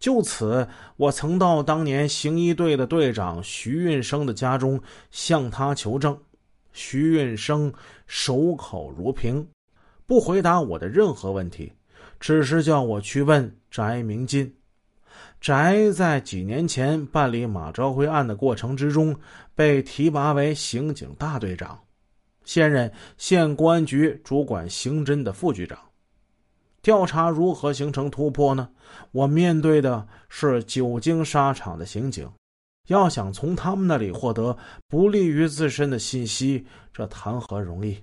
就此，我曾到当年行医队的队长徐运生的家中向他求证。徐运生守口如瓶，不回答我的任何问题，只是叫我去问翟明进。翟在几年前办理马昭辉案的过程之中，被提拔为刑警大队长，现任县公安局主管刑侦的副局长。调查如何形成突破呢？我面对的是久经沙场的刑警，要想从他们那里获得不利于自身的信息，这谈何容易？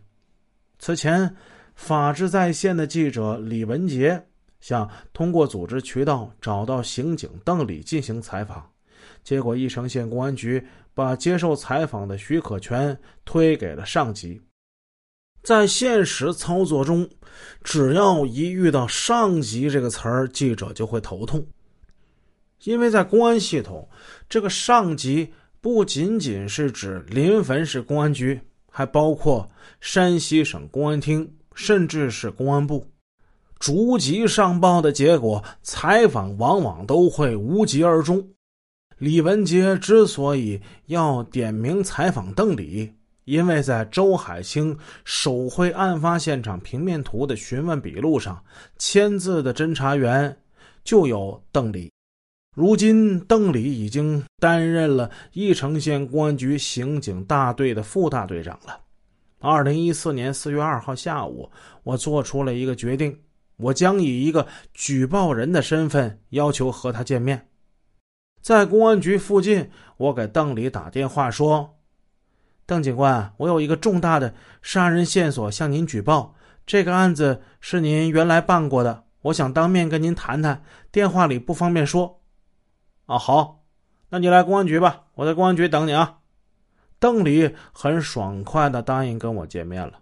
此前，法治在线的记者李文杰想通过组织渠道找到刑警邓礼进行采访，结果义城县公安局把接受采访的许可权推给了上级。在现实操作中，只要一遇到“上级”这个词儿，记者就会头痛，因为在公安系统，这个“上级”不仅仅是指临汾市公安局，还包括山西省公安厅，甚至是公安部。逐级上报的结果，采访往往都会无疾而终。李文杰之所以要点名采访邓礼。因为在周海清手绘案发现场平面图的询问笔录上，签字的侦查员就有邓礼。如今，邓礼已经担任了义城县公安局刑警大队的副大队长了。二零一四年四月二号下午，我做出了一个决定，我将以一个举报人的身份要求和他见面。在公安局附近，我给邓礼打电话说。邓警官，我有一个重大的杀人线索向您举报。这个案子是您原来办过的，我想当面跟您谈谈，电话里不方便说。啊，好，那你来公安局吧，我在公安局等你啊。邓礼很爽快的答应跟我见面了。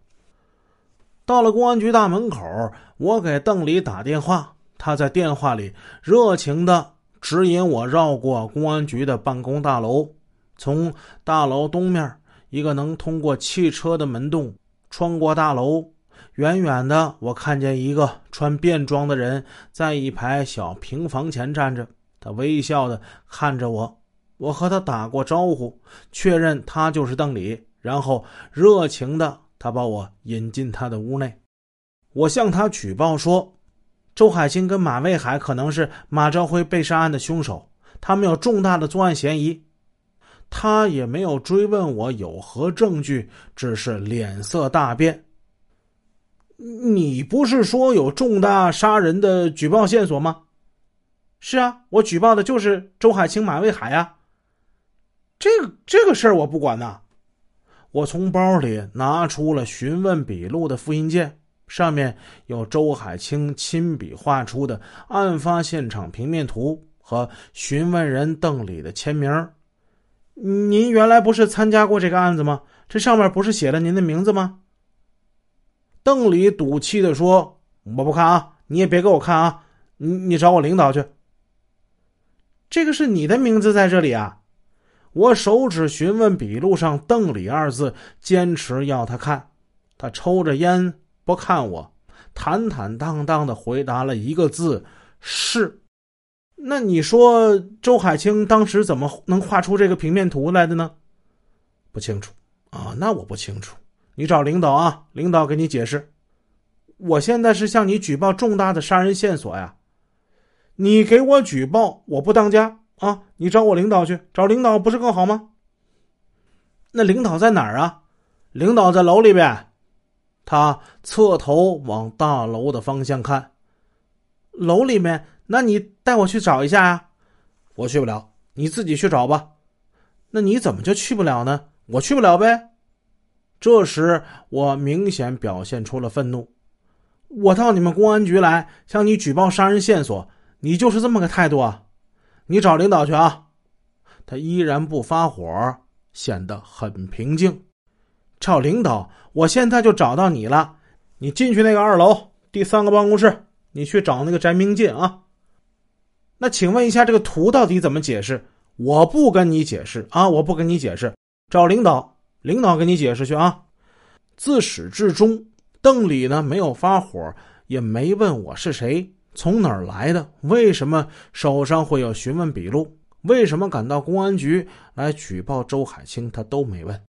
到了公安局大门口，我给邓礼打电话，他在电话里热情的指引我绕过公安局的办公大楼，从大楼东面。一个能通过汽车的门洞穿过大楼，远远的我看见一个穿便装的人在一排小平房前站着，他微笑的看着我，我和他打过招呼，确认他就是邓礼，然后热情的他把我引进他的屋内，我向他举报说，周海清跟马卫海可能是马昭辉被杀案的凶手，他们有重大的作案嫌疑。他也没有追问我有何证据，只是脸色大变。你不是说有重大杀人的举报线索吗？是啊，我举报的就是周海清、马卫海啊。这个这个事儿我不管呐。我从包里拿出了询问笔录的复印件，上面有周海清亲笔画出的案发现场平面图和询问人邓里的签名。您原来不是参加过这个案子吗？这上面不是写了您的名字吗？邓礼赌气的说：“我不看啊，你也别给我看啊，你你找我领导去。”这个是你的名字在这里啊！我手指询问笔录上“邓礼”二字，坚持要他看。他抽着烟不看我，坦坦荡荡的回答了一个字：“是。”那你说周海清当时怎么能画出这个平面图来的呢？不清楚啊，那我不清楚。你找领导啊，领导给你解释。我现在是向你举报重大的杀人线索呀，你给我举报，我不当家啊！你找我领导去，找领导不是更好吗？那领导在哪儿啊？领导在楼里边。他侧头往大楼的方向看，楼里面。那你带我去找一下呀，我去不了，你自己去找吧。那你怎么就去不了呢？我去不了呗。这时我明显表现出了愤怒。我到你们公安局来向你举报杀人线索，你就是这么个态度啊？你找领导去啊。他依然不发火，显得很平静。找领导，我现在就找到你了。你进去那个二楼第三个办公室，你去找那个翟明进啊。那请问一下，这个图到底怎么解释？我不跟你解释啊！我不跟你解释，找领导，领导给你解释去啊！自始至终，邓里呢没有发火，也没问我是谁，从哪儿来的？为什么手上会有询问笔录？为什么敢到公安局来举报周海清？他都没问。